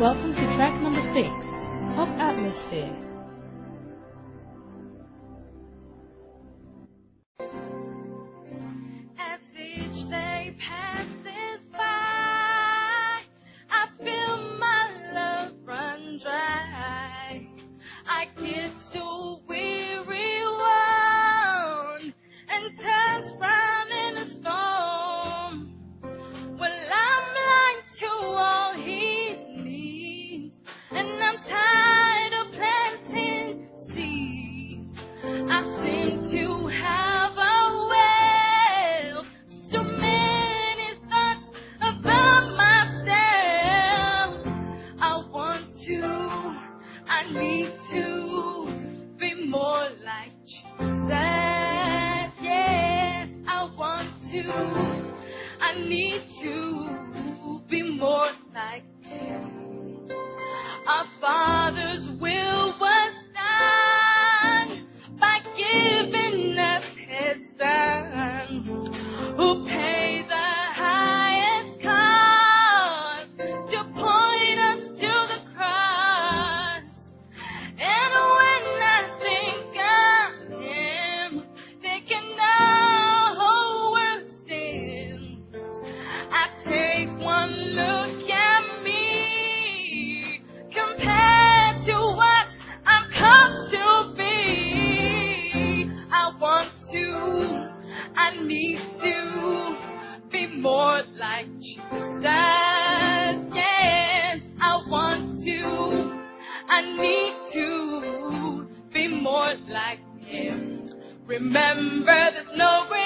Welcome to track number six Pop Atmosphere. need to be more like Him. Remember, there's no way.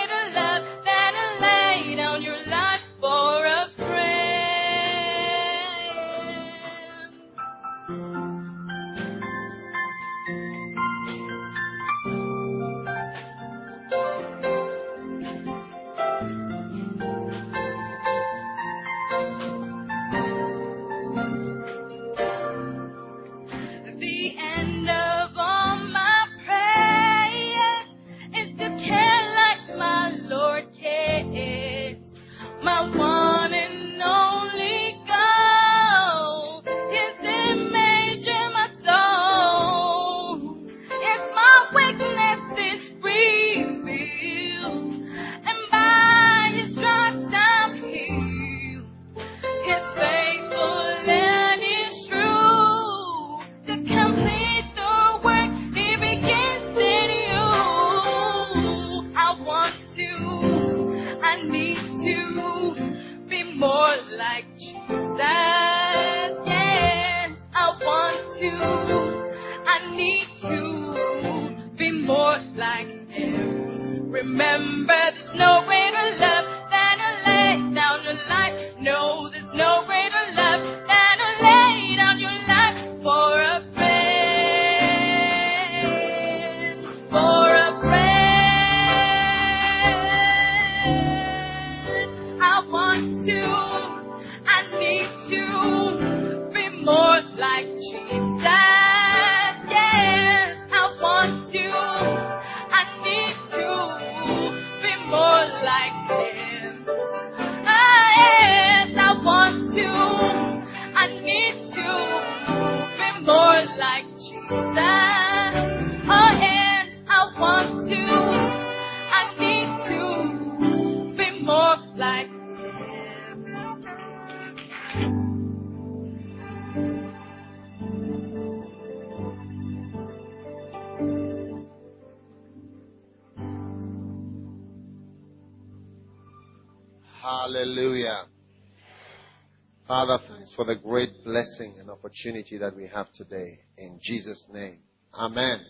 for the great blessing and opportunity that we have today. In Jesus' name. Amen. Amen.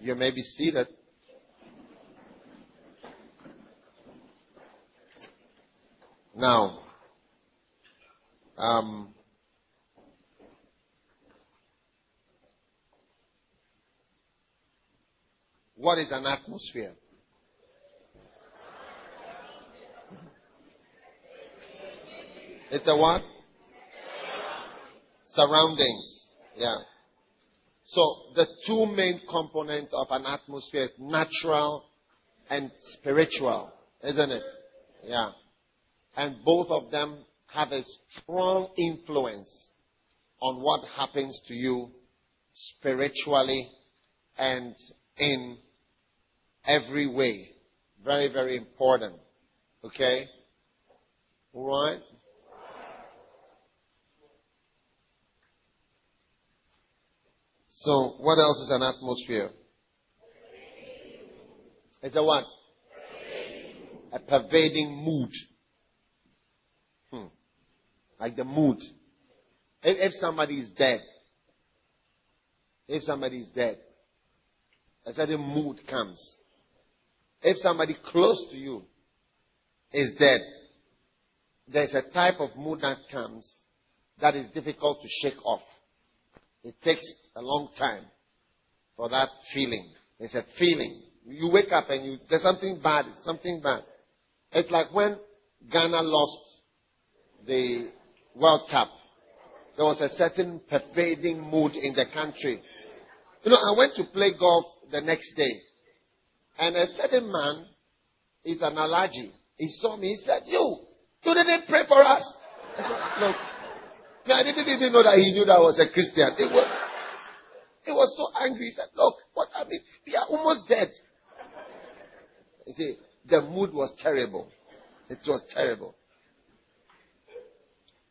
You may be seated. Now, um, what is an atmosphere? It's a what? surroundings. Yeah. So the two main components of an atmosphere is natural and spiritual, isn't it? Yeah. And both of them have a strong influence on what happens to you spiritually and in every way. Very, very important. Okay? Alright? So, what else is an atmosphere? It's a what? A pervading mood. Hmm. Like the mood. If, if somebody is dead, if somebody is dead, a certain mood comes. If somebody close to you is dead, there's a type of mood that comes that is difficult to shake off. It takes a long time for that feeling. It's a feeling. You wake up and you, there's something bad, something bad. It's like when Ghana lost the World Cup. There was a certain pervading mood in the country. You know, I went to play golf the next day. And a certain man is an allergy. He saw me. He said, You, you didn't pray for us. I said, Look, I didn't even know that he knew that I was a Christian. He was, he was so angry. He said, Look, what I mean, we are almost dead. You see, the mood was terrible. It was terrible.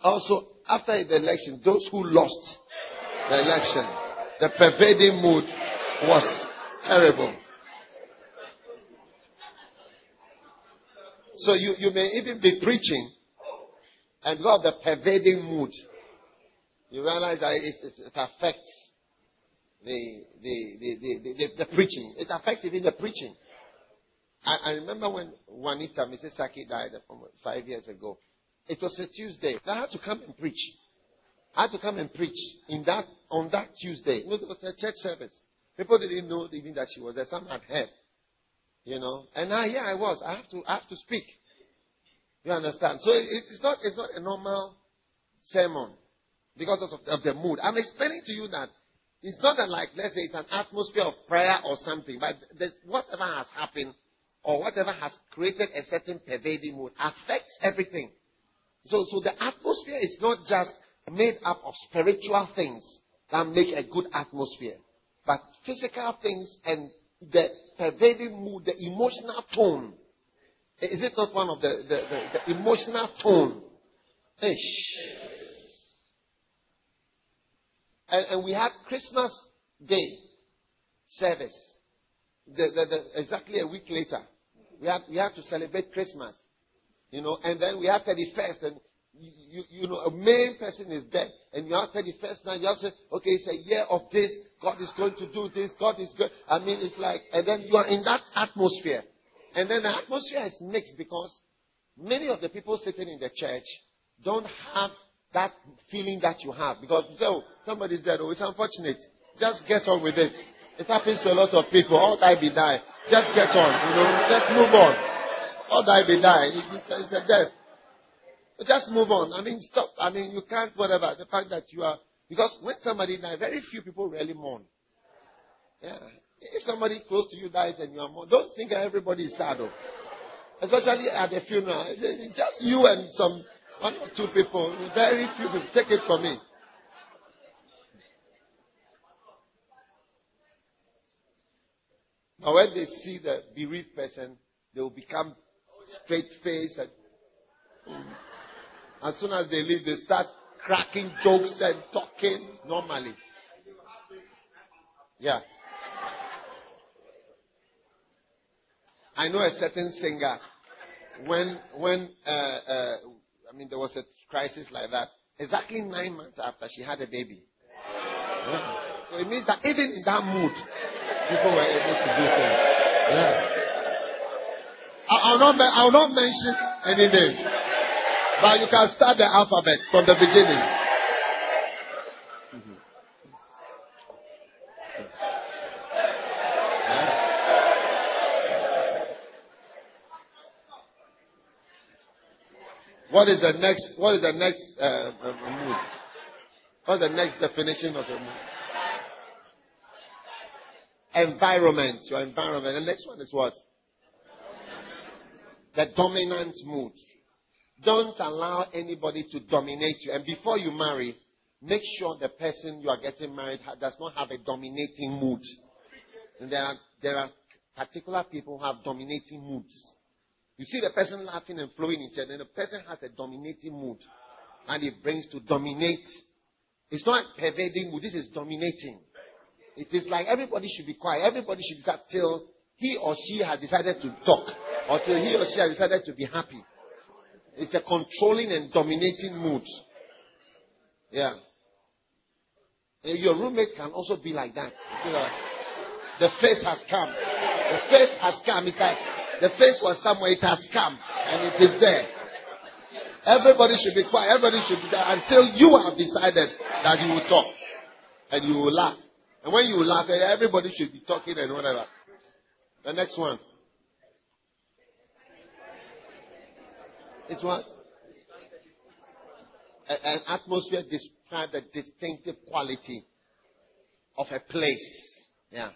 Also, after the election, those who lost the election, the pervading mood was terrible. So you, you may even be preaching and you have the pervading mood. You realize that it, it, it affects the, the, the, the, preaching. It affects even the preaching. I, I remember when Juanita, Mrs. Saki died five years ago. It was a Tuesday. I had to come and preach. I had to come and preach in that on that Tuesday. It was a church service. People didn't know even that she was there. Some had heard. You know. And now here I was. I have to I have to speak. You understand? So it, it's not it's not a normal sermon because of, of the mood. I'm explaining to you that it's not that like let's say it's an atmosphere of prayer or something, but whatever has happened or whatever has created a certain pervading mood affects everything. So, so the atmosphere is not just made up of spiritual things that make a good atmosphere, but physical things and the pervading mood, the emotional tone. Is it not one of the, the, the, the emotional tone? Ish. And, and we had Christmas Day service. The, the, the, exactly a week later. We had, we had to celebrate Christmas. You know, and then we had 31st, and you, you, you, know, a main person is dead, and you have 31st now, you have to say, okay, it's a year of this, God is going to do this, God is good. I mean, it's like, and then you are in that atmosphere. And then the atmosphere is mixed because many of the people sitting in the church don't have that feeling that you have. Because say, oh, somebody's dead, oh, it's unfortunate. Just get on with it. It happens to a lot of people. All die be die. Just get on, you know. Just move on. All die be die. It's a death. But just move on. I mean, stop. I mean, you can't, whatever. The fact that you are, because when somebody dies, very few people really mourn. Yeah. If somebody close to you dies and you are mourning, don't think everybody is sad. Though. Especially at a funeral. It's just you and some one or two people. Very few people. Take it from me. Now, when they see the bereaved person, they will become straight faced and. As soon as they leave, they start cracking jokes and talking normally. Yeah. I know a certain singer. When when uh, uh, I mean there was a crisis like that. Exactly nine months after she had a baby. Yeah. So it means that even in that mood, people were able to do things. Yeah. I, will not I will not mention any name. But you can start the alphabet from the beginning. What is the next? What is the next uh, uh, mood? What's the next definition of a mood? Environment. Your environment. The next one is what? The dominant mood. Don't allow anybody to dominate you. And before you marry, make sure the person you are getting married does not have a dominating mood. And there are, there are particular people who have dominating moods. You see the person laughing and flowing in church, and the person has a dominating mood. And it brings to dominate. It's not pervading mood, this is dominating. It is like everybody should be quiet. Everybody should start till he or she has decided to talk. Or till he or she has decided to be happy. It's a controlling and dominating mood. Yeah. And your roommate can also be like that. The face has come. The face has come. It's like the face was somewhere, it has come, and it is there. Everybody should be quiet. Everybody should be there until you have decided that you will talk and you will laugh. And when you laugh, eh, everybody should be talking and whatever. The next one. It's what? An atmosphere describes the distinctive quality of a place. Yeah.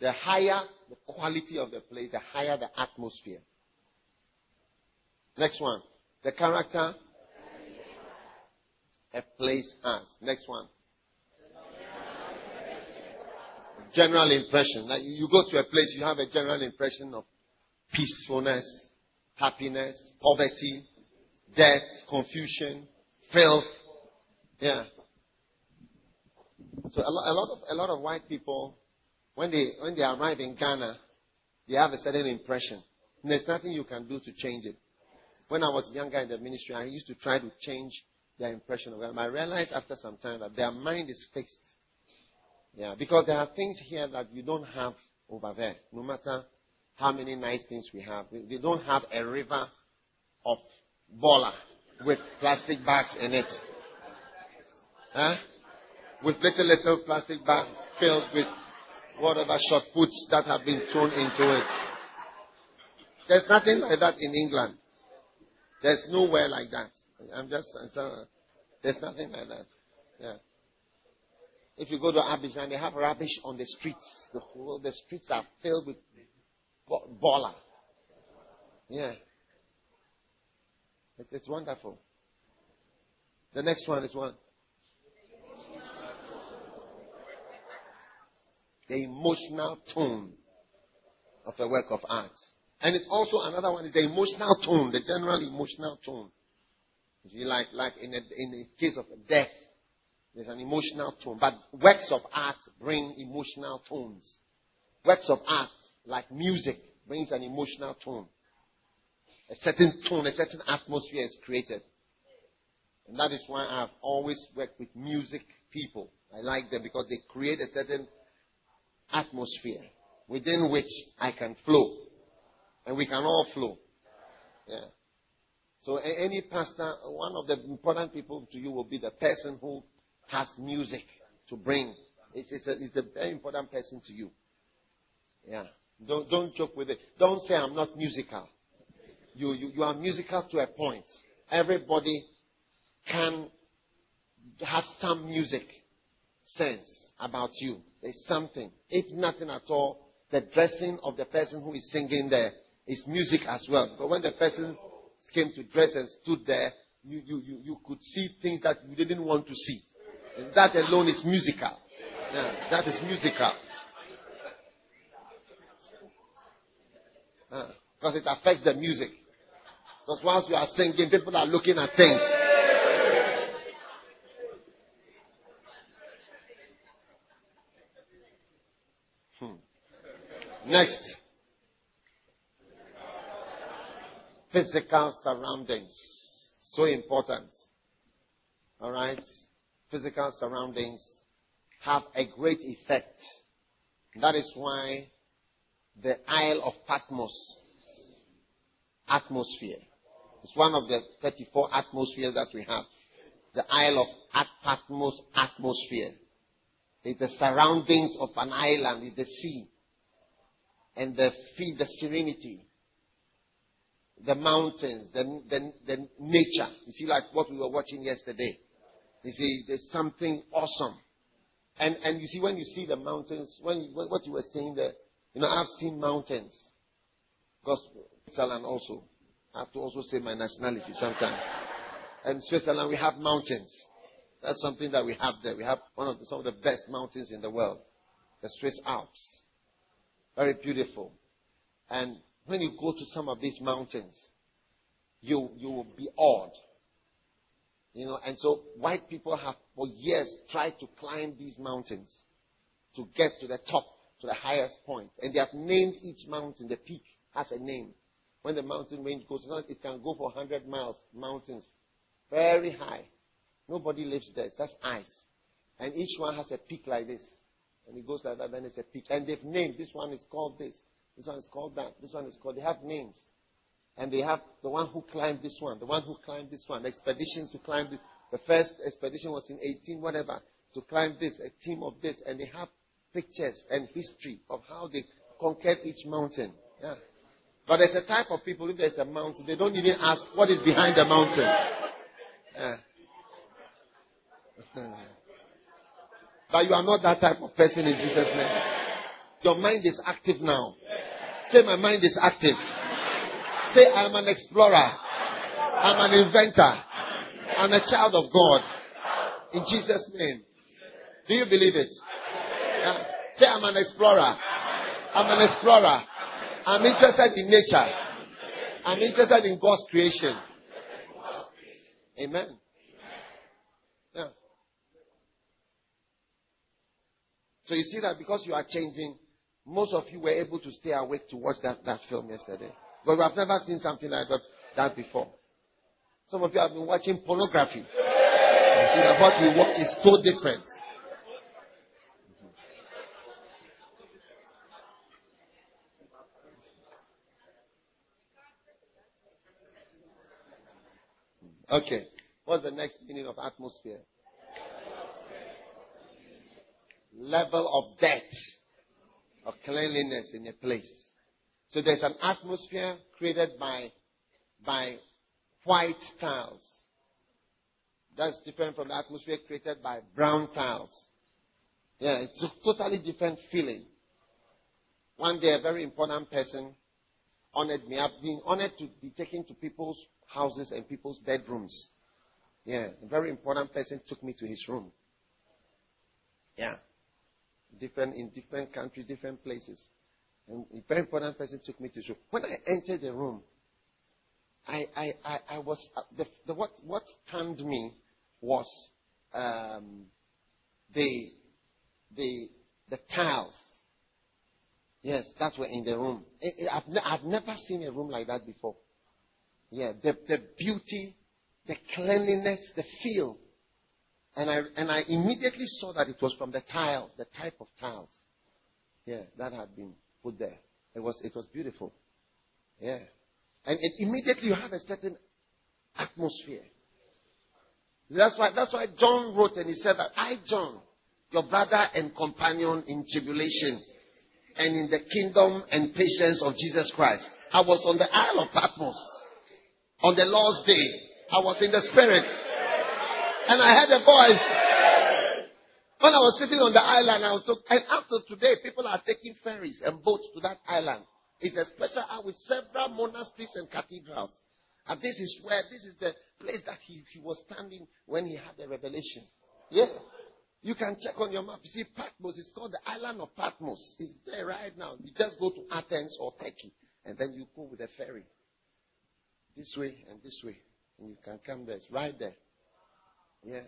The higher the quality of the place, the higher the atmosphere. Next one. The character a place has. Next one. General impression. Like you go to a place, you have a general impression of peacefulness, happiness, poverty, death, confusion, filth. Yeah. So a lot, a lot of a lot of white people when they, when they arrive in Ghana, they have a certain impression. And there's nothing you can do to change it. When I was younger in the ministry, I used to try to change their impression of Ghana. I realized after some time that their mind is fixed. Yeah, because there are things here that you don't have over there. No matter how many nice things we have, they don't have a river of bola with plastic bags in it. Huh? With little little plastic bags filled with whatever shot puts that have been thrown into it. There's nothing like that in England. There's nowhere like that. I'm just, there's nothing like that. Yeah. If you go to Abidjan, they have rubbish on the streets. The whole, the streets are filled with bola. Yeah. It's, it's wonderful. The next one is one. The emotional tone of a work of art. And it's also another one is the emotional tone, the general emotional tone. Like, like in, a, in the case of death, there's an emotional tone. But works of art bring emotional tones. Works of art, like music, brings an emotional tone. A certain tone, a certain atmosphere is created. And that is why I've always worked with music people. I like them because they create a certain atmosphere within which I can flow. And we can all flow. Yeah. So any pastor, one of the important people to you will be the person who has music to bring. It's, it's, a, it's a very important person to you. Yeah. Don't, don't joke with it. Don't say I'm not musical. You, you, you are musical to a point. Everybody can have some music sense about you. There's something. If nothing at all, the dressing of the person who is singing there is music as well. But when the person came to dress and stood there, you, you, you, you could see things that you didn't want to see. And that alone is musical. Yeah, that is musical. because it affects the music. Because once you are singing, people are looking at things. Next. Physical surroundings. So important. Alright? Physical surroundings have a great effect. That is why the Isle of Patmos atmosphere is one of the 34 atmospheres that we have. The Isle of Patmos atmosphere. It's the surroundings of an island, is the sea and the feel the serenity, the mountains, the, the, the nature. You see, like what we were watching yesterday. You see, there's something awesome. And, and you see, when you see the mountains, when you, what you were saying there, you know, I've seen mountains. Because Switzerland also. I have to also say my nationality sometimes. And Switzerland, we have mountains. That's something that we have there. We have one of the, some of the best mountains in the world, the Swiss Alps. Very beautiful. And when you go to some of these mountains, you, you will be awed. You know, and so white people have for years tried to climb these mountains to get to the top, to the highest point. And they have named each mountain, the peak has a name. When the mountain range goes, it can go for 100 miles, mountains, very high. Nobody lives there. It's just ice. And each one has a peak like this. And it goes like that, then it's a peak. And they've named, this one is called this. This one is called that. This one is called, they have names. And they have the one who climbed this one, the one who climbed this one, expedition to climb this. The first expedition was in 18 whatever, to climb this, a team of this. And they have pictures and history of how they conquered each mountain. Yeah. But there's a type of people, if there's a mountain, they don't even ask what is behind the mountain. Yeah. but you are not that type of person in Jesus' name. Your mind is active now. Say, my mind is active. Say, I'm an explorer. I'm an inventor. I'm a child of God. In Jesus' name. Do you believe it? Yeah. Say, I'm an explorer. I'm an explorer. I'm interested in nature. I'm interested in God's creation. Amen. Yeah. So you see that because you are changing, most of you were able to stay awake to watch that, that film yesterday. But we have never seen something like that before. Some of you have been watching pornography. You see that what we watch is so different. Okay. What's the next meaning of atmosphere? Level of depth of cleanliness in a place. So there's an atmosphere created by, by white tiles. That's different from the atmosphere created by brown tiles. Yeah, it's a totally different feeling. One day, a very important person honored me. I've been honored to be taken to people's houses and people's bedrooms. Yeah, a very important person took me to his room. Yeah, different in different countries, different places. And a very important person took me to room. When I entered the room, I, I, I, I was uh, the, the, what what stunned me was um, the the the tiles. Yes, that were in the room. I've, ne- I've never seen a room like that before. Yeah, the, the beauty, the cleanliness, the feel. And I, and I immediately saw that it was from the tile, the type of tiles. Yeah, that had been put there. It was, it was beautiful. Yeah. And it, immediately you have a certain atmosphere. That's why, that's why John wrote and he said that I, John, your brother and companion in tribulation and in the kingdom and patience of Jesus Christ. I was on the Isle of Patmos on the Lord's day. I was in the spirit. And I heard a voice. When I was sitting on the island, I was talking, and after today, people are taking ferries and boats to that island. It's a special island with several monasteries and cathedrals. And this is where, this is the place that he, he was standing when he had the revelation. Yeah. You can check on your map. You see, Patmos is called the island of Patmos. It's there right now. You just go to Athens or Turkey, and then you go with a ferry. This way and this way. And you can come there. It's right there. Yeah.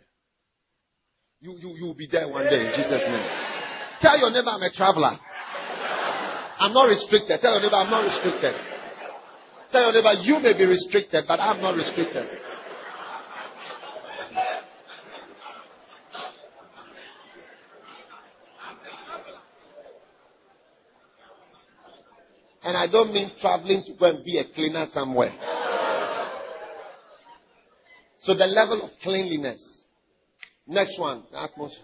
You, you, you'll be there one day in Jesus' name. Tell your neighbor I'm a traveler. I'm not restricted. Tell your neighbor I'm not restricted. Tell your neighbor you may be restricted, but I'm not restricted. And I don't mean traveling to go and be a cleaner somewhere. So the level of cleanliness. Next one, the atmosphere.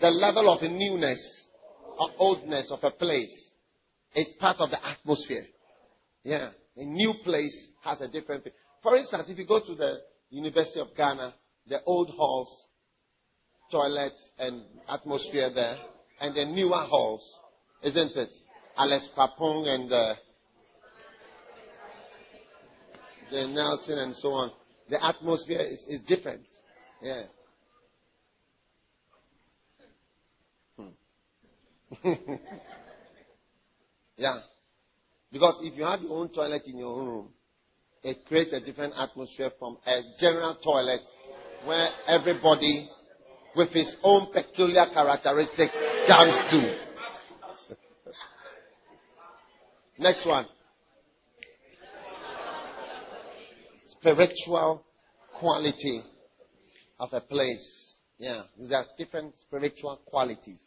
The level of newness or oldness of a place is part of the atmosphere. Yeah. A new place has a different. For instance, if you go to the University of Ghana, the old halls, toilets, and atmosphere there, and the newer halls, isn't it? Alex Kwapong and uh, the Nelson and so on. the atmosphere is, is different. Yeah. Hmm. yeah. Because if you have your own toilet in your own room, it creates a different atmosphere from a general toilet where everybody with his own peculiar characteristics comes to. Next one. Spiritual quality of a place. Yeah, there are different spiritual qualities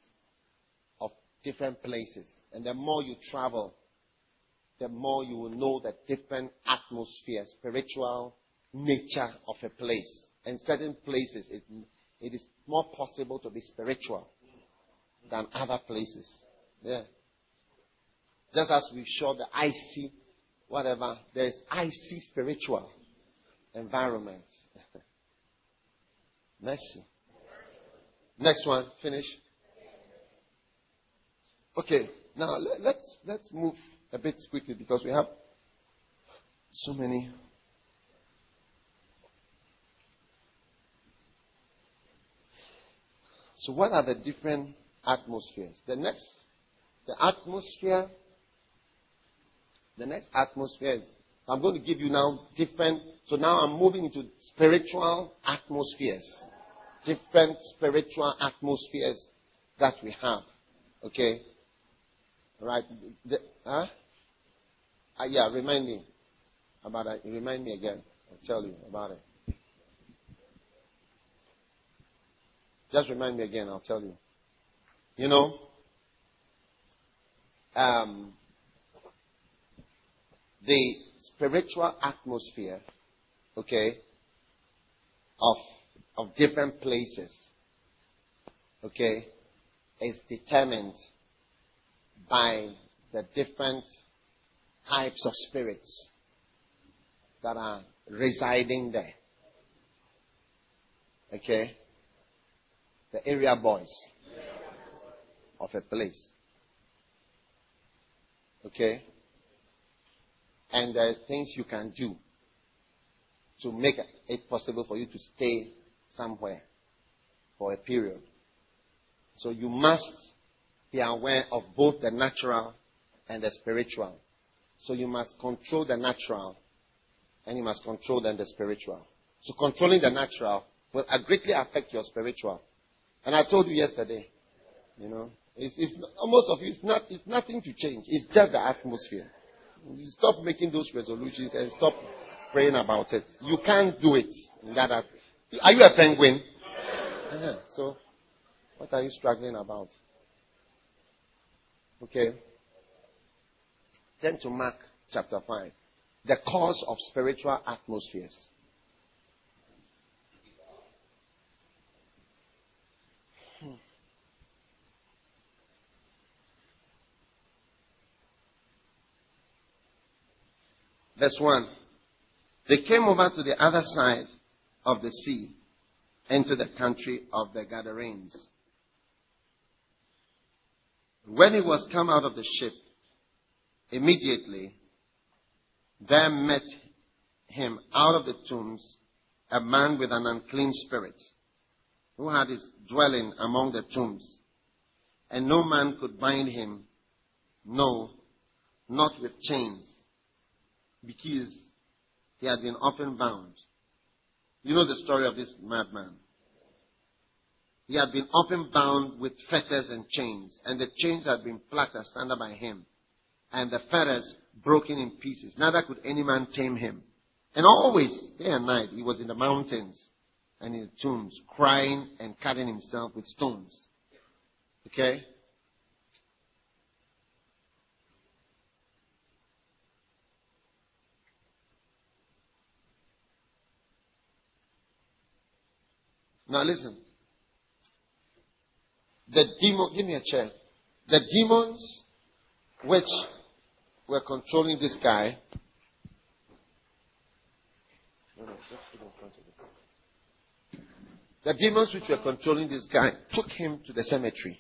of different places. And the more you travel, the more you will know the different atmosphere, spiritual nature of a place. And certain places, it, it is more possible to be spiritual than other places. Yeah. Just as we show the icy, whatever, there is icy spiritual environment. Mercy. Next one, finish. Okay, now let, let's let's move a bit quickly because we have so many. So, what are the different atmospheres? The next, the atmosphere, the next atmosphere is, I'm going to give you now different, so now I'm moving into spiritual atmospheres. Different spiritual atmospheres that we have. Okay? Right? The, huh? Uh, yeah, remind me about it. Remind me again. I'll tell you about it. Just remind me again. I'll tell you. You know, um, the spiritual atmosphere, okay, of of different places, okay, is determined by the different types of spirits that are residing there. Okay? The area boys of a place. Okay? And there are things you can do to make it possible for you to stay somewhere for a period. So you must be aware of both the natural and the spiritual. So you must control the natural and you must control then the spiritual. So controlling the natural will greatly affect your spiritual. And I told you yesterday, you know, it's, it's most of you, it's not, it's nothing to change. It's just the atmosphere. Stop making those resolutions and stop praying about it. You can't do it. That are you a penguin? Yeah. So, what are you struggling about? Okay. Turn to Mark chapter 5. The cause of spiritual atmospheres. Verse 1. They came over to the other side of the sea into the country of the Gadarenes. When he was come out of the ship, Immediately, there met him out of the tombs a man with an unclean spirit, who had his dwelling among the tombs. And no man could bind him, no, not with chains, because he had been often bound. You know the story of this madman. He had been often bound with fetters and chains, and the chains had been plucked asunder by him and the fetters broken in pieces. Neither could any man tame him. And always, day and night, he was in the mountains and in the tombs, crying and cutting himself with stones. Okay? Now listen. The demon, give me a chair. The demons which were controlling this guy. The demons which were controlling this guy took him to the cemetery.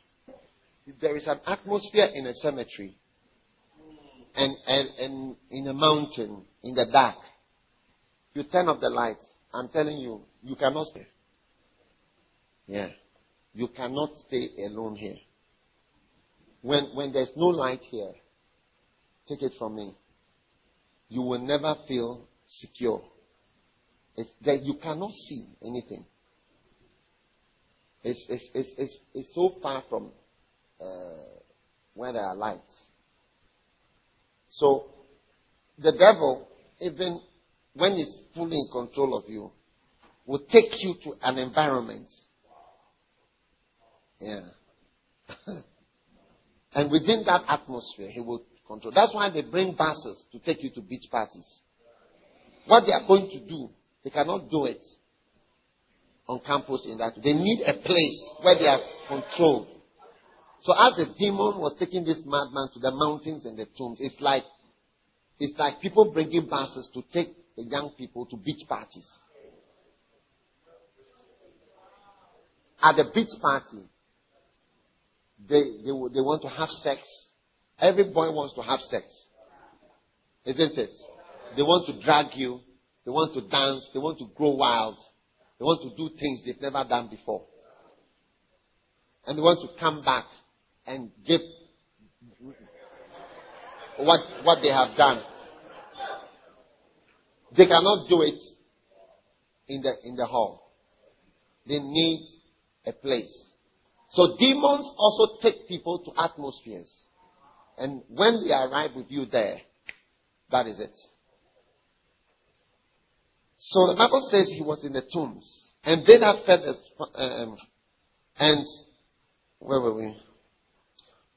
There is an atmosphere in a cemetery and, and, and in a mountain in the dark, you turn off the lights I'm telling you, you cannot stay. Yeah. You cannot stay alone here. When, when there's no light here, take it from me, you will never feel secure. It's that you cannot see anything. It's, it's, it's, it's, it's so far from uh, where there are lights. So, the devil, even when he's fully in control of you, will take you to an environment. Yeah. and within that atmosphere, he will control. That's why they bring buses to take you to beach parties. What they are going to do, they cannot do it on campus in that. They need a place where they are controlled. So as the demon was taking this madman to the mountains and the tombs, it's like it's like people bringing buses to take the young people to beach parties. At the beach party, they, they, they want to have sex. Every boy wants to have sex. Isn't it? They want to drag you. They want to dance. They want to grow wild. They want to do things they've never done before. And they want to come back and give what, what they have done. They cannot do it in the, in the hall. They need a place. So demons also take people to atmospheres. And when they arrive with you there, that is it. So the Bible says he was in the tombs. And they that fed the, um, and where were we?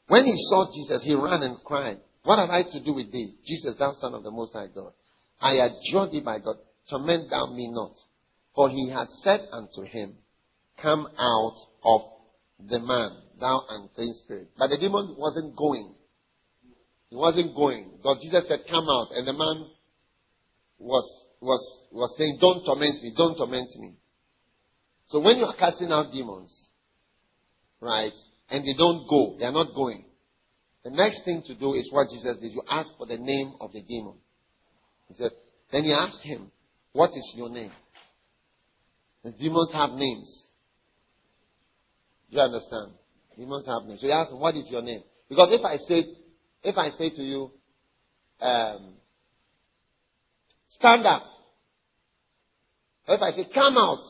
When he saw Jesus, he ran and cried, What have I to do with thee, Jesus, thou son of the Most High God? I adjure thee by God, torment thou me not. For he had said unto him, Come out of the man, thou unclean spirit. But the demon wasn't going. He wasn't going. God, Jesus said, Come out. And the man was was, was saying, Don't torment me, don't torment me. So when you are casting out demons, right, and they don't go, they are not going, the next thing to do is what Jesus did. You ask for the name of the demon. He said, then you ask him, What is your name? The demons have names. You understand? Demons have names. So he asked him, What is your name? Because if I say, if I say to you, um, stand up, if I say, come out,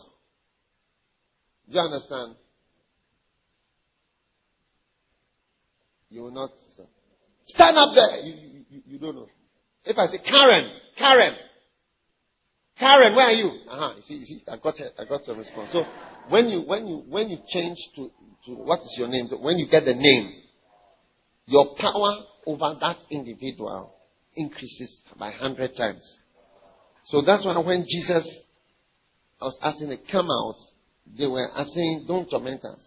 do you understand? You will not stand up there. You, you, you, you don't know. If I say, Karen, Karen, Karen, where are you? Uh-huh. You see, you see, I got I got a response. So when you when you when you change to, to what is your name, when you get the name, your power over that individual increases by hundred times. So that's why when Jesus was asking to come out. They were asking, don't torment us.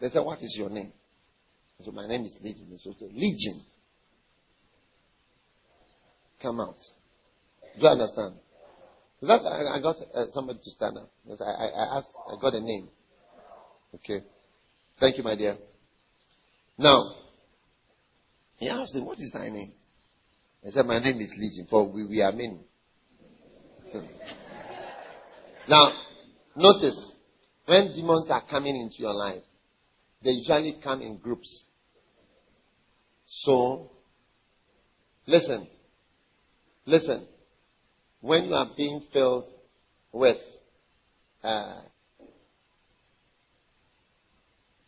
They said, what is your name? So my name is Legion. They said, Legion. Come out. Do you understand? That's I, I got uh, somebody to stand up. I, I, I asked, I got a name. Okay. Thank you, my dear. Now, he asked him, what is thy name? I said, my name is Legion, for we, we are many. Now, notice, when demons are coming into your life, they usually come in groups. So, listen, listen, when you are being filled with uh,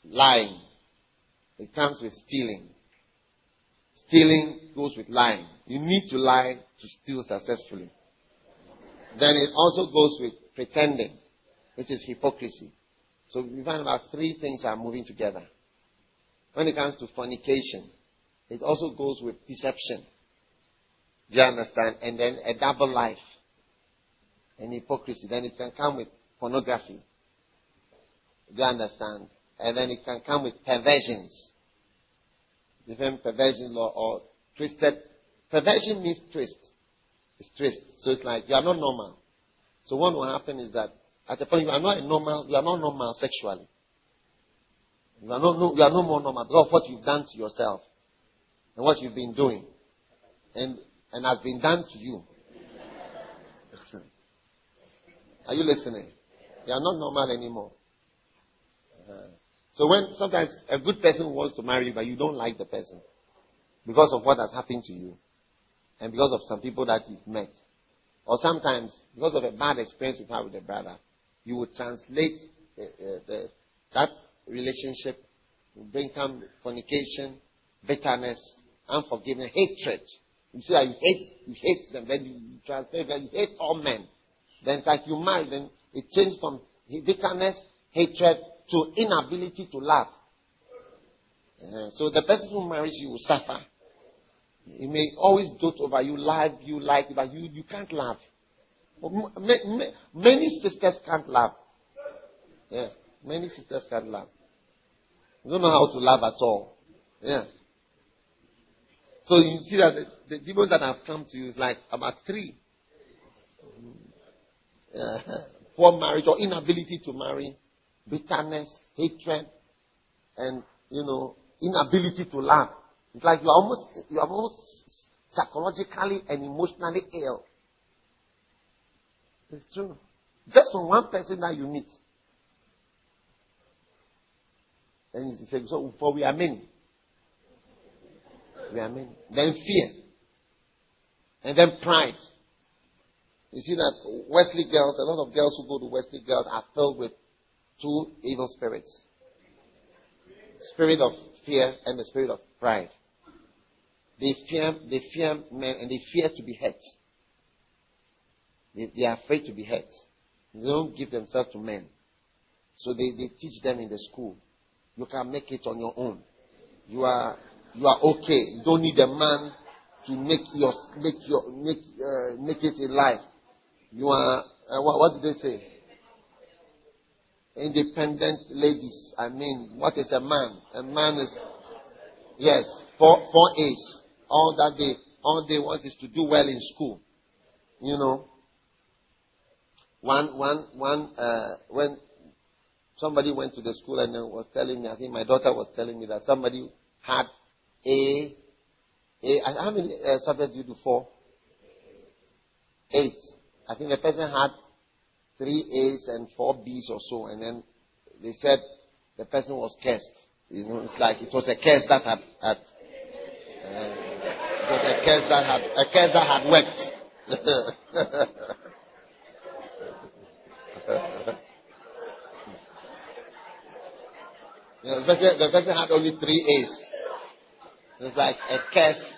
lying, it comes with stealing. Stealing goes with lying. You need to lie to steal successfully. Then it also goes with pretending, which is hypocrisy. So we find about three things are moving together. When it comes to fornication, it also goes with deception. Do you understand? And then a double life and hypocrisy. Then it can come with pornography. Do you understand? And then it can come with perversions. Different perversion law or twisted. Perversion means twist. It's twist. So it's like you are not normal. So what will happen is that at a point you are not normal, you are not normal sexually. You are not, no, you are no more normal because of what you've done to yourself and what you've been doing, and and has been done to you. Excellent. Are you listening? You are not normal anymore. Uh-huh. So when sometimes a good person wants to marry you, but you don't like the person because of what has happened to you and because of some people that you've met, or sometimes because of a bad experience you've had with a brother, you would translate the, uh, the, that relationship, to bring come fornication, bitterness, unforgiveness, hatred. You say that you hate, you hate them, then you translate that you hate all men. Then it's like you marry, then it changes from bitterness, hatred to inability to love. Uh, so the person who marries you will suffer. He may always dote over you, love you, like, you, but you, you can't love. Many sisters can't love. Yeah, many sisters can't love. You don't know how to love at all. Yeah. So you see that the, the demons that have come to you is like about three. Uh, poor marriage or inability to marry, bitterness, hatred, and you know, inability to laugh. It's like you're almost you're almost psychologically and emotionally ill. It's true. Just from one person that you meet. And he said, So for we are many. We are many. Then fear. And then pride. You see that Wesley girls, a lot of girls who go to Wesley girls are filled with two evil spirits. Spirit of fear and the spirit of pride. They fear, they fear men and they fear to be hurt. They, they are afraid to be hurt. They don't give themselves to men. So they, they teach them in the school. You can make it on your own. You are you are okay. You don't need a man to make your make your make uh, make it in life. You are uh, what, what did they say? Independent ladies. I mean, what is a man? A man is yes, four four A's. All that they all they want is to do well in school. You know. One one one uh, when somebody went to the school and was telling me, I think my daughter was telling me that somebody had a, a how many uh, subjects do you do? Four? Eight. I think the person had three A's and four B's or so, and then they said the person was cursed. You know, it's like it was a curse that had, had uh, it was a curse that had a curse that had worked. you know, the, person, the person had only three A's. It's like a curse.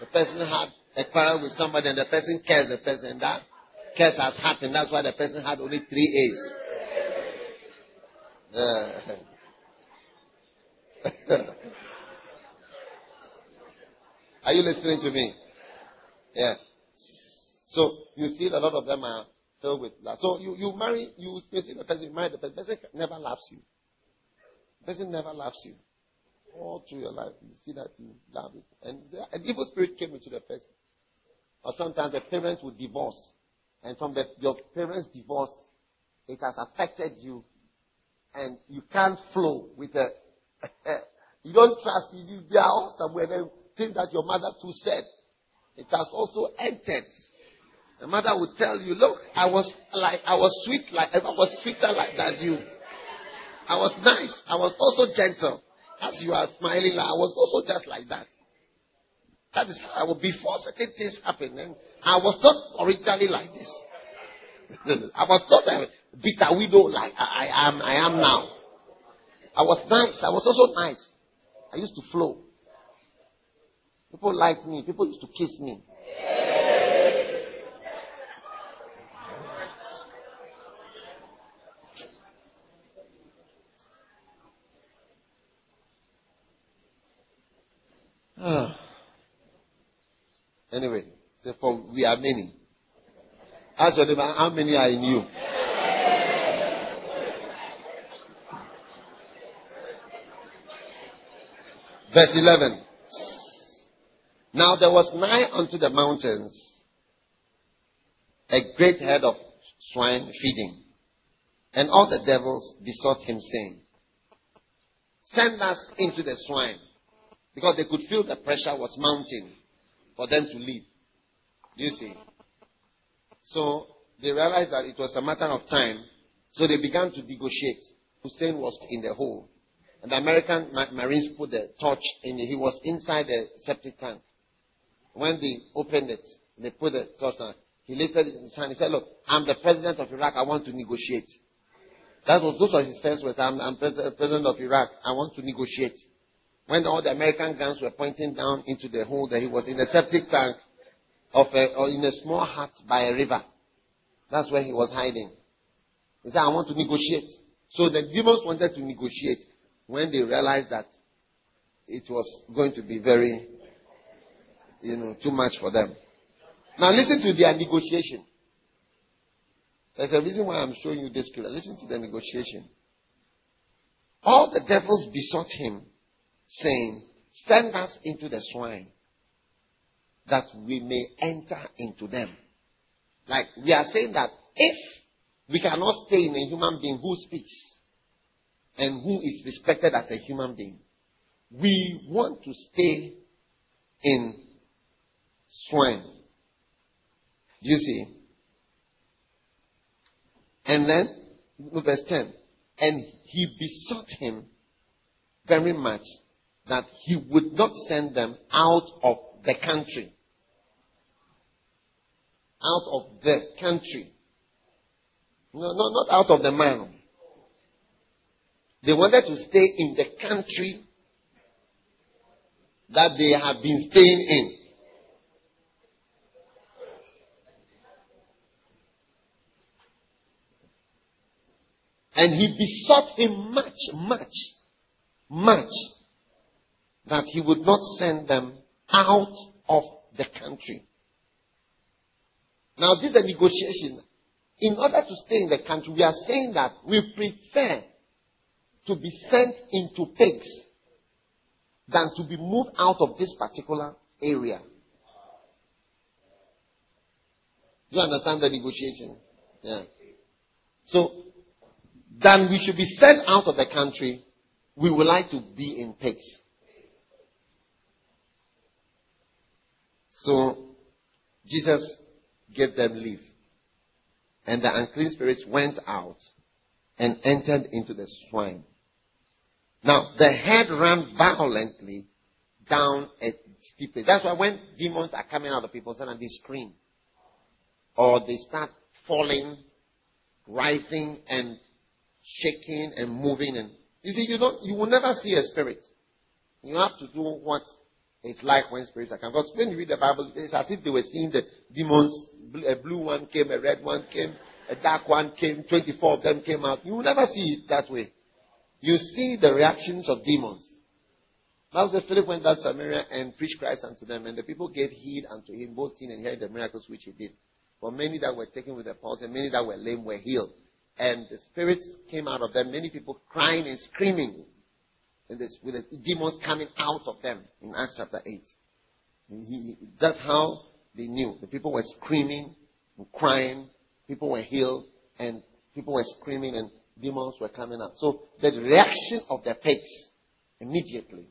The person had a quarrel with somebody and the person cursed the person. That curse has happened. That's why the person had only three A's. Uh, Are you listening to me? Yeah. So you see a lot of them are filled with love. So you, you marry, you see the person, you marry the person, the person never loves you. The person never loves you all through your life, you see that you love it. And an evil spirit came into the person. Or sometimes the parents would divorce. And from the, your parents' divorce, it has affected you. And you can't flow with a. you don't trust you. They are all somewhere. Then things that your mother too said. It has also entered. The mother would tell you, look, I was like, I was sweet like, I was sweeter like that you. I was nice. I was also gentle. As you are smiling, I was also just like that. That is how before certain things happened. And I was not originally like this. I was not a bitter widow like I, I am. I am now. I was nice. I was also nice. I used to flow. People liked me. People used to kiss me. anyway, say are many. Ask your neighbor, how many are in you? Verse 11. Now there was nigh unto the mountains a great herd of swine feeding. And all the devils besought him, saying, Send us into the swine because they could feel the pressure was mounting for them to leave. You see? So they realized that it was a matter of time, so they began to negotiate. Hussein was in the hole. And the American Marines put the torch in. He was inside the septic tank. When they opened it, they put the torch on. He lifted his hand. He said, Look, I'm the president of Iraq. I want to negotiate. That was, those were his first words. I'm, I'm uh, president of Iraq. I want to negotiate. When all the American guns were pointing down into the hole that he was in the septic tank of a, or in a small hut by a river. That's where he was hiding. He said, I want to negotiate. So the demons wanted to negotiate when they realized that it was going to be very, you know, too much for them. Now listen to their negotiation. There's a reason why I'm showing you this scripture. Listen to the negotiation. All the devils besought him, saying, Send us into the swine, that we may enter into them. Like we are saying that if we cannot stay in a human being who speaks and who is respected as a human being, we want to stay in swine. Do you see? And then, verse 10. And he besought him very much that he would not send them out of the country. Out of the country. No, no, not out of the man. They wanted to stay in the country that they had been staying in. And he besought him much, much, much that he would not send them out of the country. Now, this is a negotiation. In order to stay in the country, we are saying that we prefer to be sent into pigs than to be moved out of this particular area. You understand the negotiation? Yeah. So, than we should be sent out of the country, we would like to be in pigs. So, Jesus gave them leave. And the unclean spirits went out and entered into the swine. Now, the head ran violently down a steep place. That's why when demons are coming out of people, suddenly they scream. Or they start falling, rising, and shaking and moving. And you see, you don't, you will never see a spirit. You have to do what it's like when spirits are coming. Because when you read the Bible, it's as if they were seeing the demons. A blue one came, a red one came, a dark one came, 24 of them came out. You will never see it that way. You see the reactions of demons. Now, the Philip went down to Samaria and preached Christ unto them, and the people gave heed unto him, both seeing and hearing the miracles which he did. For many that were taken with the palsy, and many that were lame were healed and the spirits came out of them. Many people crying and screaming, and this, with the demons coming out of them in Acts chapter 8. He, that's how they knew. The people were screaming and crying, people were healed, and people were screaming, and demons were coming out. So the reaction of the pigs immediately.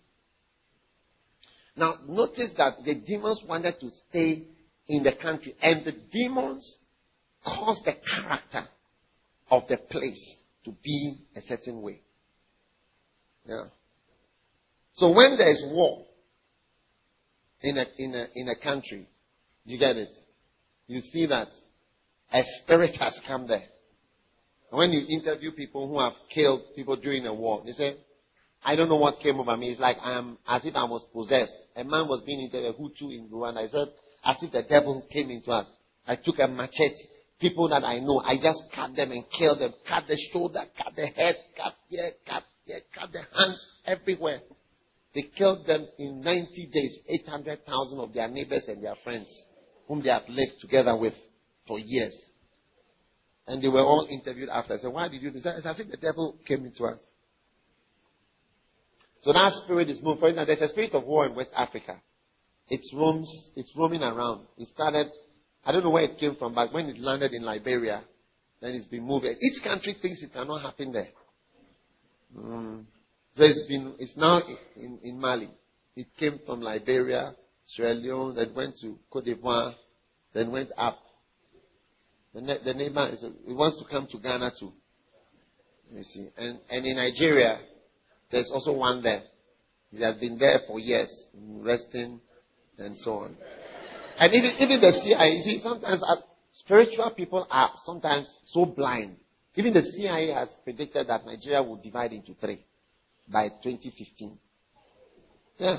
Now, notice that the demons wanted to stay in the country, and the demons caused the character of the place to be a certain way. Yeah. So when there is war in a, in a, in a country, you get it. You see that a spirit has come there. And when you interview people who have killed people during a war, they say, I don't know what came over me. It's like I'm as if I was possessed. A man was being interviewed, Hutu in Rwanda. I said, as if the devil came into us. I took a machete people that I know, I just cut them and kill them. Cut the shoulder, cut the head, cut here, cut here, cut the hands, everywhere. Killed them in 90 days, 800,000 of their neighbors and their friends, whom they have lived together with for years. And they were all interviewed after. I said, why did you do that? It's as if the devil came into us. So that spirit is moving. For instance, there's a spirit of war in West Africa. It roams, it's roaming around. It started I don't know where it came from, but when it landed in Liberia, then it's been moving. Each country thinks it cannot happen there. Mm. It's been, it's now in, in Mali. It came from Liberia, Sierra Leone, then went to Cote d'Ivoire, then went up. The, ne- the neighbor is, he wants to come to Ghana too. You see, and and in Nigeria, there's also one there. He has been there for years, resting and so on. And even even the CIA, you see, sometimes uh, spiritual people are sometimes so blind. Even the CIA has predicted that Nigeria will divide into three by 2015. Yeah.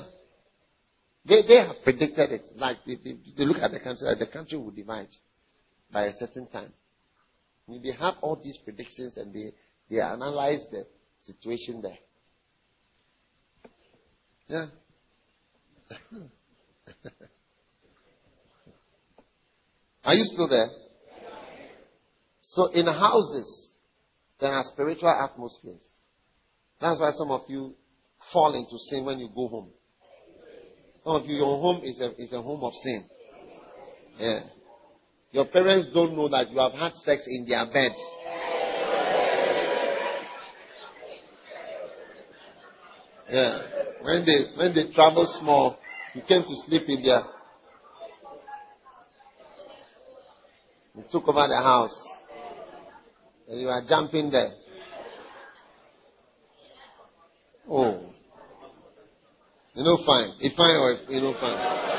They, they have predicted it. Like they, they, they look at the country, the country will divide by a certain time. I mean, they have all these predictions and they, they analyze the situation there. Yeah. are you still there? So in houses, there are spiritual atmospheres. That's why some of you fall into sin when you go home. Some of you, your home is a, is a home of sin. Yeah. Your parents don't know that you have had sex in their bed. Yeah. When they when they travel small, you came to sleep in there. You took over the house. And you are jumping there. Oh. You know fine. If fine or if you know fine.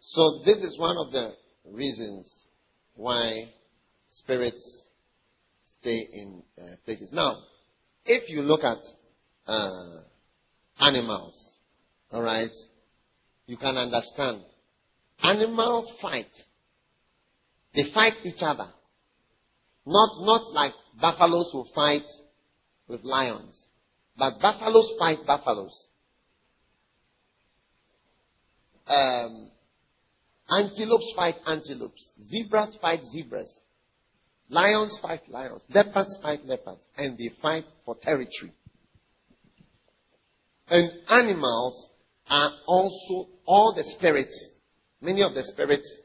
So this is one of the reasons why spirits stay in uh, places. Now, if you look at uh, animals, all right, you can understand. Animals fight. They fight each other. Not, not like buffaloes who fight with lions. But buffaloes fight buffaloes. Um, Antelopes fight antelopes. Zebras fight zebras. Lions fight lions. Leopards fight leopards. And they fight for territory. And animals are also, all the spirits, many of the spirits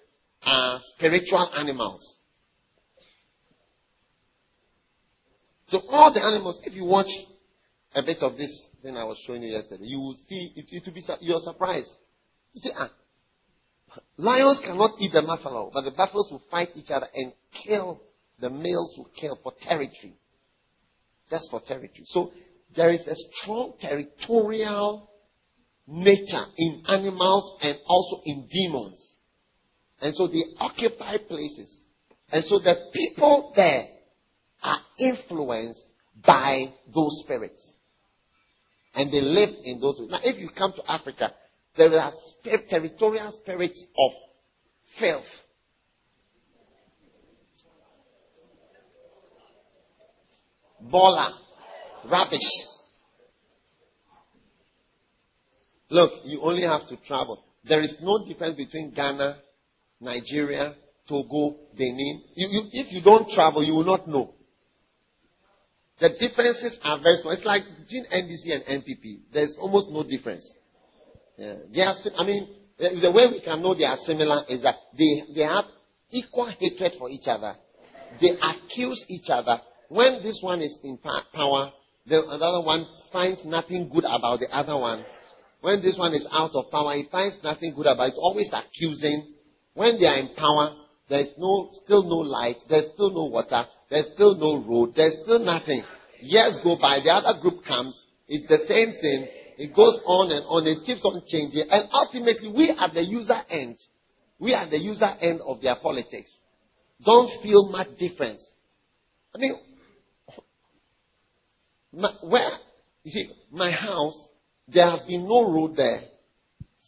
are spiritual animals. So all the animals, if you watch a bit of this thing I was showing you yesterday, you will see, it, it will be, you're surprised. You see, ah, Lions cannot eat the buffalo, but the buffaloes will fight each other and kill. The males will kill for territory. Just for territory. So there is a strong territorial nature in animals and also in demons. And so they occupy places. And so the people there are influenced by those spirits. And they live in those. Now, if you come to Africa, there are territorial spirits of filth. Bola. Rubbish. Look, you only have to travel. There is no difference between Ghana, Nigeria, Togo, Benin. You, you, if you don't travel, you will not know. The differences are very small. It's like between NDC and NPP. There's almost no difference. Yeah. They are, I mean, the way we can know they are similar is that they, they have equal hatred for each other. They accuse each other. When this one is in power, the other one finds nothing good about the other one. When this one is out of power, he finds nothing good about it. It's Always accusing. When they are in power, there is no, still no light. There's still no water. There's still no road. There's still nothing. Years go by. The other group comes. It's the same thing. It goes on and on. It keeps on changing. And ultimately, we at the user end, we are the user end of their politics, don't feel much difference. I mean, my, where, you see, my house, there has been no road there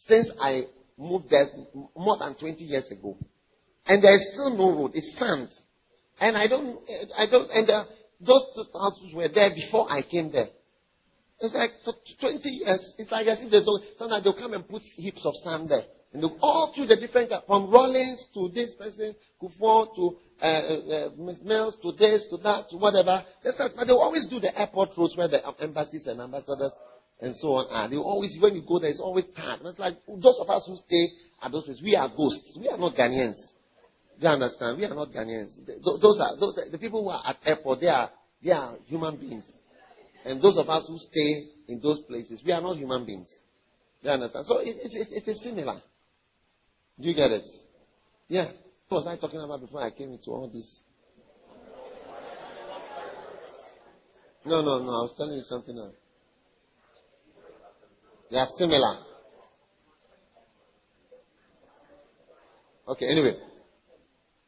since I moved there more than 20 years ago. And there is still no road. It's sand. And I don't, I don't, and the, those houses were there before I came there. It's like for 20 years. It's like as if they don't. Sometimes they'll come and put heaps of sand there. And they'll, all through the different, from Rawlings to this person, Kufuor to uh, uh, uh Mills to this to that to whatever. Like, but they'll always do the airport roads where the embassies and ambassadors and so on are. They always, when you go there, it's always tired. It's like those of us who stay at those places, we are ghosts. We are not Ghanaians. Do you understand? We are not Ghanaians. Those are those, the people who are at airport. They are they are human beings. And those of us who stay in those places, we are not human beings. Do you understand? So it, it, it, it is similar. Do you get it? Yeah. What was I talking about before I came into all this? No, no, no. I was telling you something else. They are similar. Okay, anyway.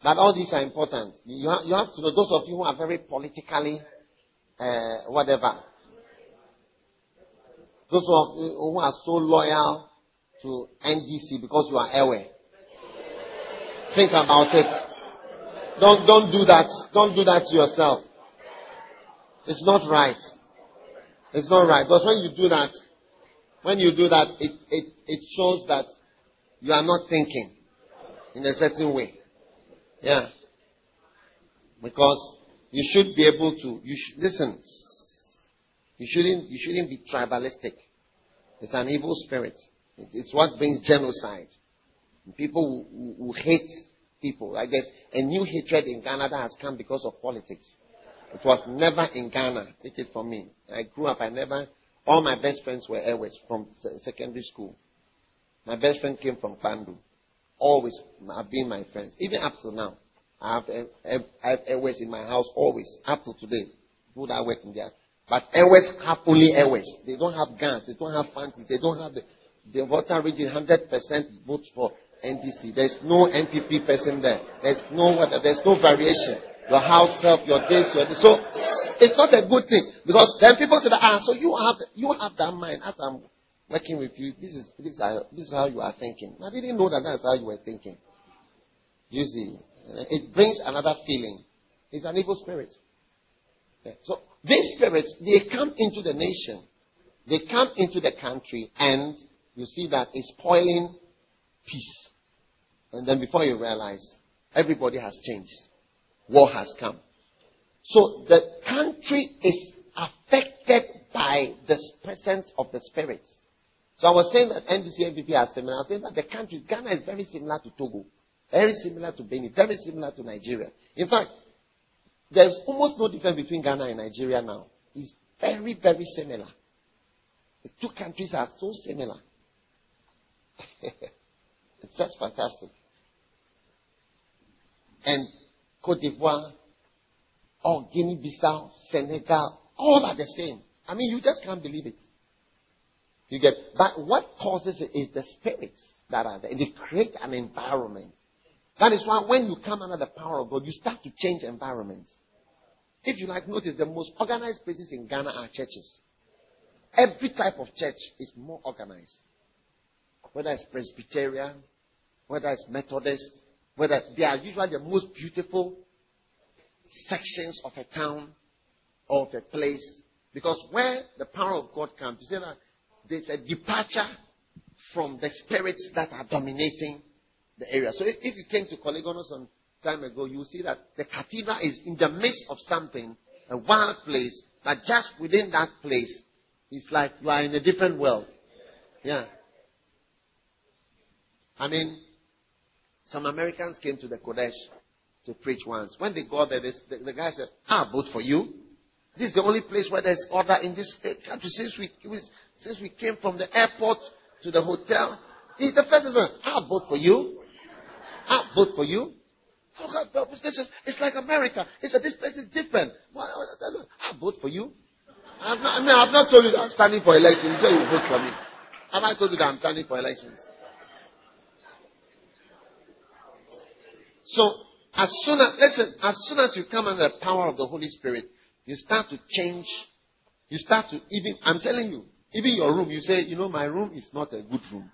But all these are important. You have, you have to know, those of you who are very politically, uh, whatever, those of you who are so loyal to NDC because you are aware. Think about it. Don't, don't do that. Don't do that to yourself. It's not right. It's not right. Because when you do that, when you do that, it, it, it shows that you are not thinking in a certain way. Yeah. Because you should be able to, you sh- listen, you shouldn't, you shouldn't be tribalistic. It's an evil spirit. It's what brings genocide. People who, who hate people. Like there's a new hatred in that has come because of politics. It was never in Ghana. Take it from me. I grew up, I never, all my best friends were Ewes from secondary school. My best friend came from Pandu. Always have been my friends. Even up to now. I have, I have Ewes in my house always. Up to today. People that work in there. But Ewes have only Ewes. They don't have guns. They don't have fancy. They don't have the, the Volta region 100% votes for NDC. There's no NPP person there. There's no there's no variation. Your house self, your this, your this. So it's not a good thing because then people say, ah, so you have you have that mind. As I'm working with you, this is this is how, this is how you are thinking. I didn't know that that's how you were thinking. You see, it brings another feeling. It's an evil spirit. So these spirits they come into the nation, they come into the country, and you see that it's spoiling peace. And then before you realize, everybody has changed. War has come. So the country is affected by the presence of the spirits. So I was saying that NDC NPP are similar. I was saying that the country, Ghana is very similar to Togo, very similar to Benin, very similar to Nigeria. In fact, there's almost no difference between Ghana and Nigeria now. It's very, very similar. The two countries are so similar. it's just fantastic and Cote d'Ivoire, or Guinea-Bissau, Senegal, all are the same. I mean, you just can't believe it. You get, but what causes it is the spirits that are there. They create an environment. That is why when you come under the power of God, you start to change environments. If you like, notice the most organized places in Ghana are churches. Every type of church is more organized. Whether it's Presbyterian, whether it's Methodist, whether they are usually the most beautiful sections of a town or of a place. Because where the power of God comes, you see that there's a departure from the spirits that are dominating the area. So if, if you came to Korle some time ago, you see that the cathedral is in the midst of something, a wild place, but just within that place, it's like you are in a different world. Yeah. I mean, some Americans came to the Qodesh to preach once. When they got there, they, the, the, guy said, I'll vote for you. This is the only place where there's order in this country. Since we, since we came from the airport to the hotel, he, the first said, I'll vote for you. I'll vote for you. It's like America. He said, this place is different. I'll vote for you. I've not, I mean, I've not told you that I'm standing for elections. You say you vote for me. Have I told you that I'm standing for elections? So, as soon as, listen, as soon as you come under the power of the Holy Spirit, you start to change. You start to even, I'm telling you, even your room, you say, you know, my room is not a good room.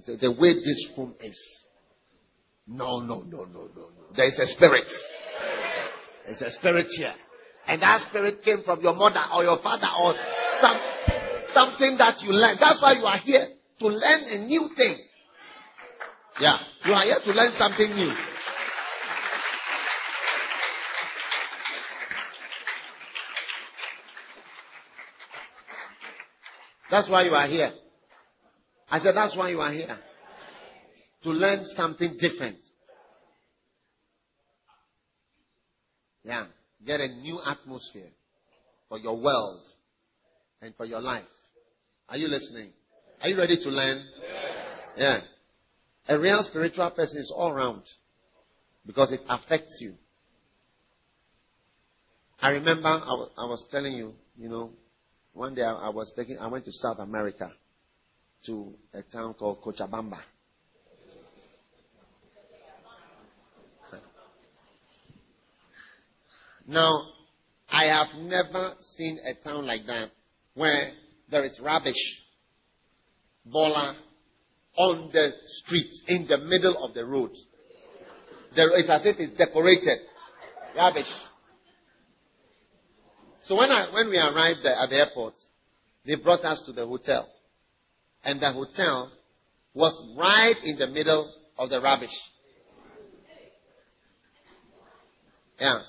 Say, the way this room is. No, no, no, no, no, no. There is a spirit. There's a spirit here. And that spirit came from your mother or your father or some, something that you learned. That's why you are here. To learn a new thing. Yeah. You are here to learn something new. That's why you are here. I said, that's why you are here. To learn something different. Yeah. Get a new atmosphere. for your world, and for your life. Are you listening? Are you ready to learn? Yeah. A real spiritual person is all around because it affects you. I remember I was, was telling you, you know, one day I, I was taking, I went to South America to a town called Cochabamba. Now, I have never seen a town like that where there is rubbish, bola, on the streets, in the middle of the road. There is as if it's decorated. Rubbish. So when I, when we arrived at the airport, they brought us to the hotel. And the hotel was right in the middle of the rubbish. Yeah.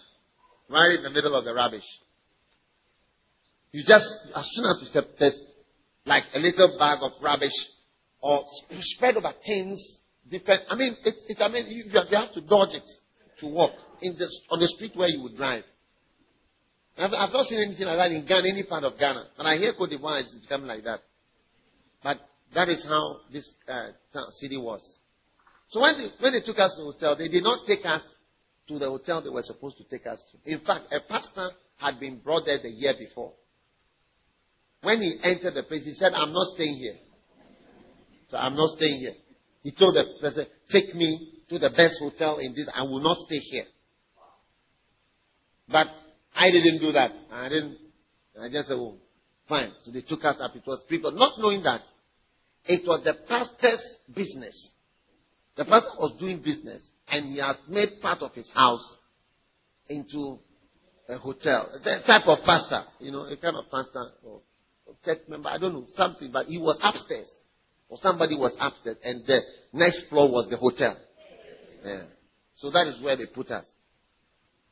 Right in the middle of the rubbish. You just, as soon as you step, like a little bag of rubbish or spread over things, different. I mean, it, it, I mean, you, you have to dodge it to walk in the, on the street where you would drive. I've, I've not seen anything like that in Ghana, any part of Ghana. And I hear Cote d'Ivoire is becoming like that. But that is how this uh, city was. So when they, when they took us to the hotel, they did not take us to the hotel they were supposed to take us to. In fact, a pastor had been brought there the year before. When he entered the place, he said, I'm not staying here. So I'm not staying here. He told the person, take me to the best hotel in this. I will not stay here. But I didn't do that. I didn't. I just said, oh, fine. So they took us up. It was people, not knowing that it was the pastor's business. The pastor was doing business, and he has made part of his house into a hotel. The type of pastor, you know, a kind of pastor or, or church member, I don't know, something, but he was upstairs. Or somebody was upstairs, and the next floor was the hotel. Yeah. So that is where they put us.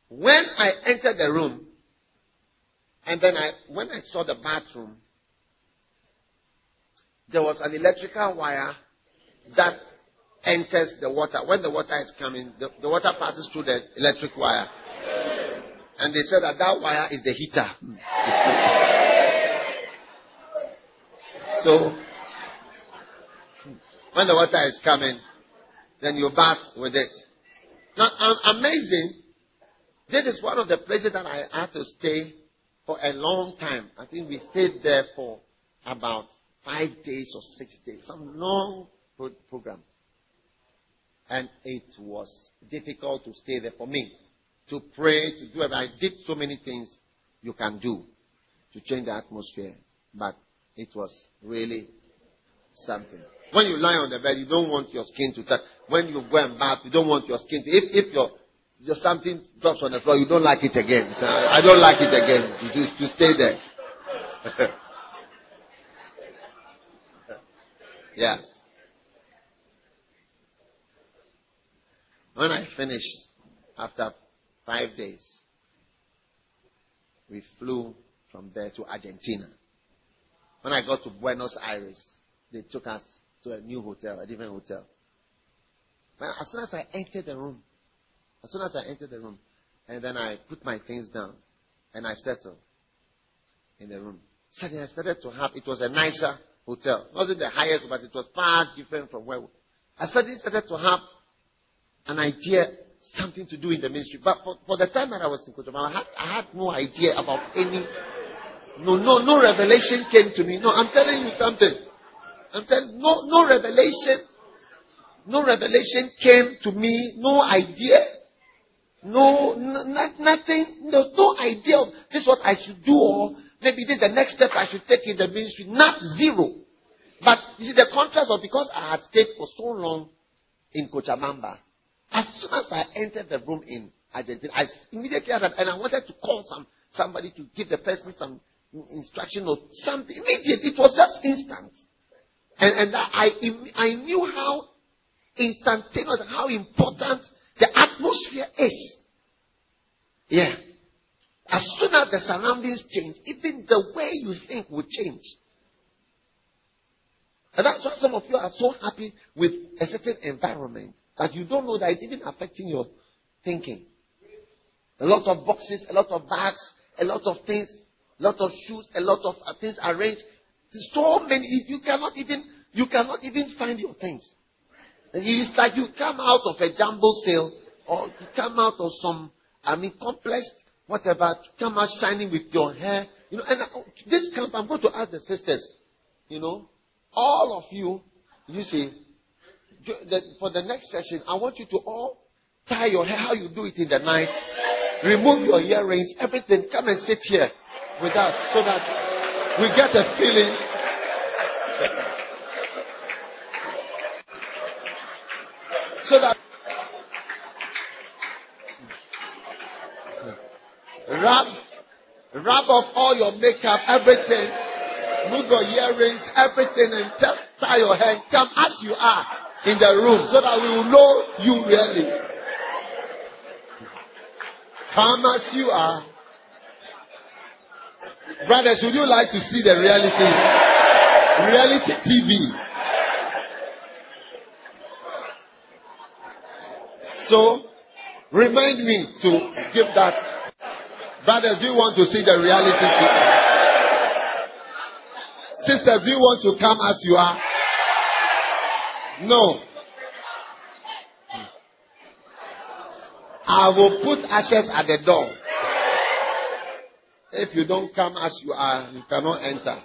When I entered the room, and then I, when I saw the bathroom, there was an electrical wire that enters the water. When the water is coming, the, the water passes through the electric wire. And they said that that wire is the heater. so, when the water is coming, then you bath with it. Now, amazing this is one of the places that I had to stay for a long time. I think we stayed there for about five days or six days, some long pro- program. And it was difficult to stay there for me, to pray, to do it. I did so many things you can do to change the atmosphere, but it was really something. When you lie on the bed, you don't want your skin to touch. When you go and bath, you don't want your skin to. If, if your just something drops on the floor, you don't like it again. So I don't like it again. To, to stay there. yeah. When I finished, after five days, we flew from there to Argentina. When I got to Buenos Aires, they took us to a new hotel, a different hotel. But as soon as I entered the room, as soon as I entered the room, and then I put my things down, and I settled in the room. Suddenly I started to have, it was a nicer hotel. It wasn't the highest, but it was far different from where I suddenly started to have an idea, something to do in the ministry. But for, for the time that I was in Cochabamba, I had, I had no idea about any, no, no, no revelation came to me. No, I'm telling you something. I'm telling, no, no revelation, no revelation came to me, no idea. No, nothing, there's no idea of this is what I should do or maybe this is the next step I should take in the ministry. Not zero. But you see, the contrast was because I had stayed for so long in Cochabamba. As soon as I entered the room in Argentina, I immediately had, and I wanted to call some somebody to give the person some instruction or something. Immediately, it was just instant. And, and I, I knew how instantaneous, how important the atmosphere is. Yeah. As soon as the surroundings change, even the way you think will change. And that's why some of you are so happy with a certain environment that you don't know that it's even affecting your thinking. A lot of boxes, a lot of bags, a lot of things. a lot of shoes, a lot of uh, things arranged. So many. You cannot even you cannot even find your things. It's like you come out of a jumble sale or you come out of some, I mean, complex, whatever, come out shining with your hair. You know, and uh, this camp, I'm going to ask the sisters, you know, all of you, you see, for the next session, I want you to all tie your hair how you do it in the night, remove your earrings, everything. Come and sit here with us so that we get a feeling. So that rub, rub off all your makeup, everything, move your earrings, everything, and just tie your hair. Come as you are in the room so that we will know you really. Come as you are. Brothers, would you like to see the reality? Reality TV. So, remind me to give that. Brothers, do you want to see the reality TV? Sisters, do you want to come as you are? No. I will put ashes at the door. If you don't come as you are, you cannot enter.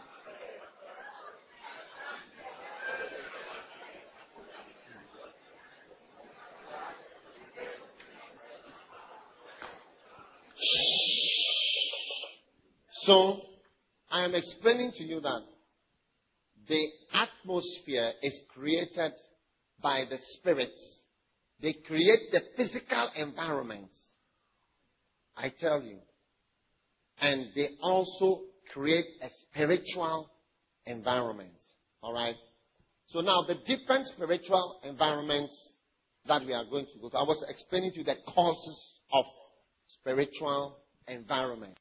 So, I am explaining to you that the atmosphere is created by the spirits. They create the physical environment. I tell you. And they also create a spiritual environment. Alright? So now the different spiritual environments that we are going to go to. I was explaining to you the causes of spiritual environment.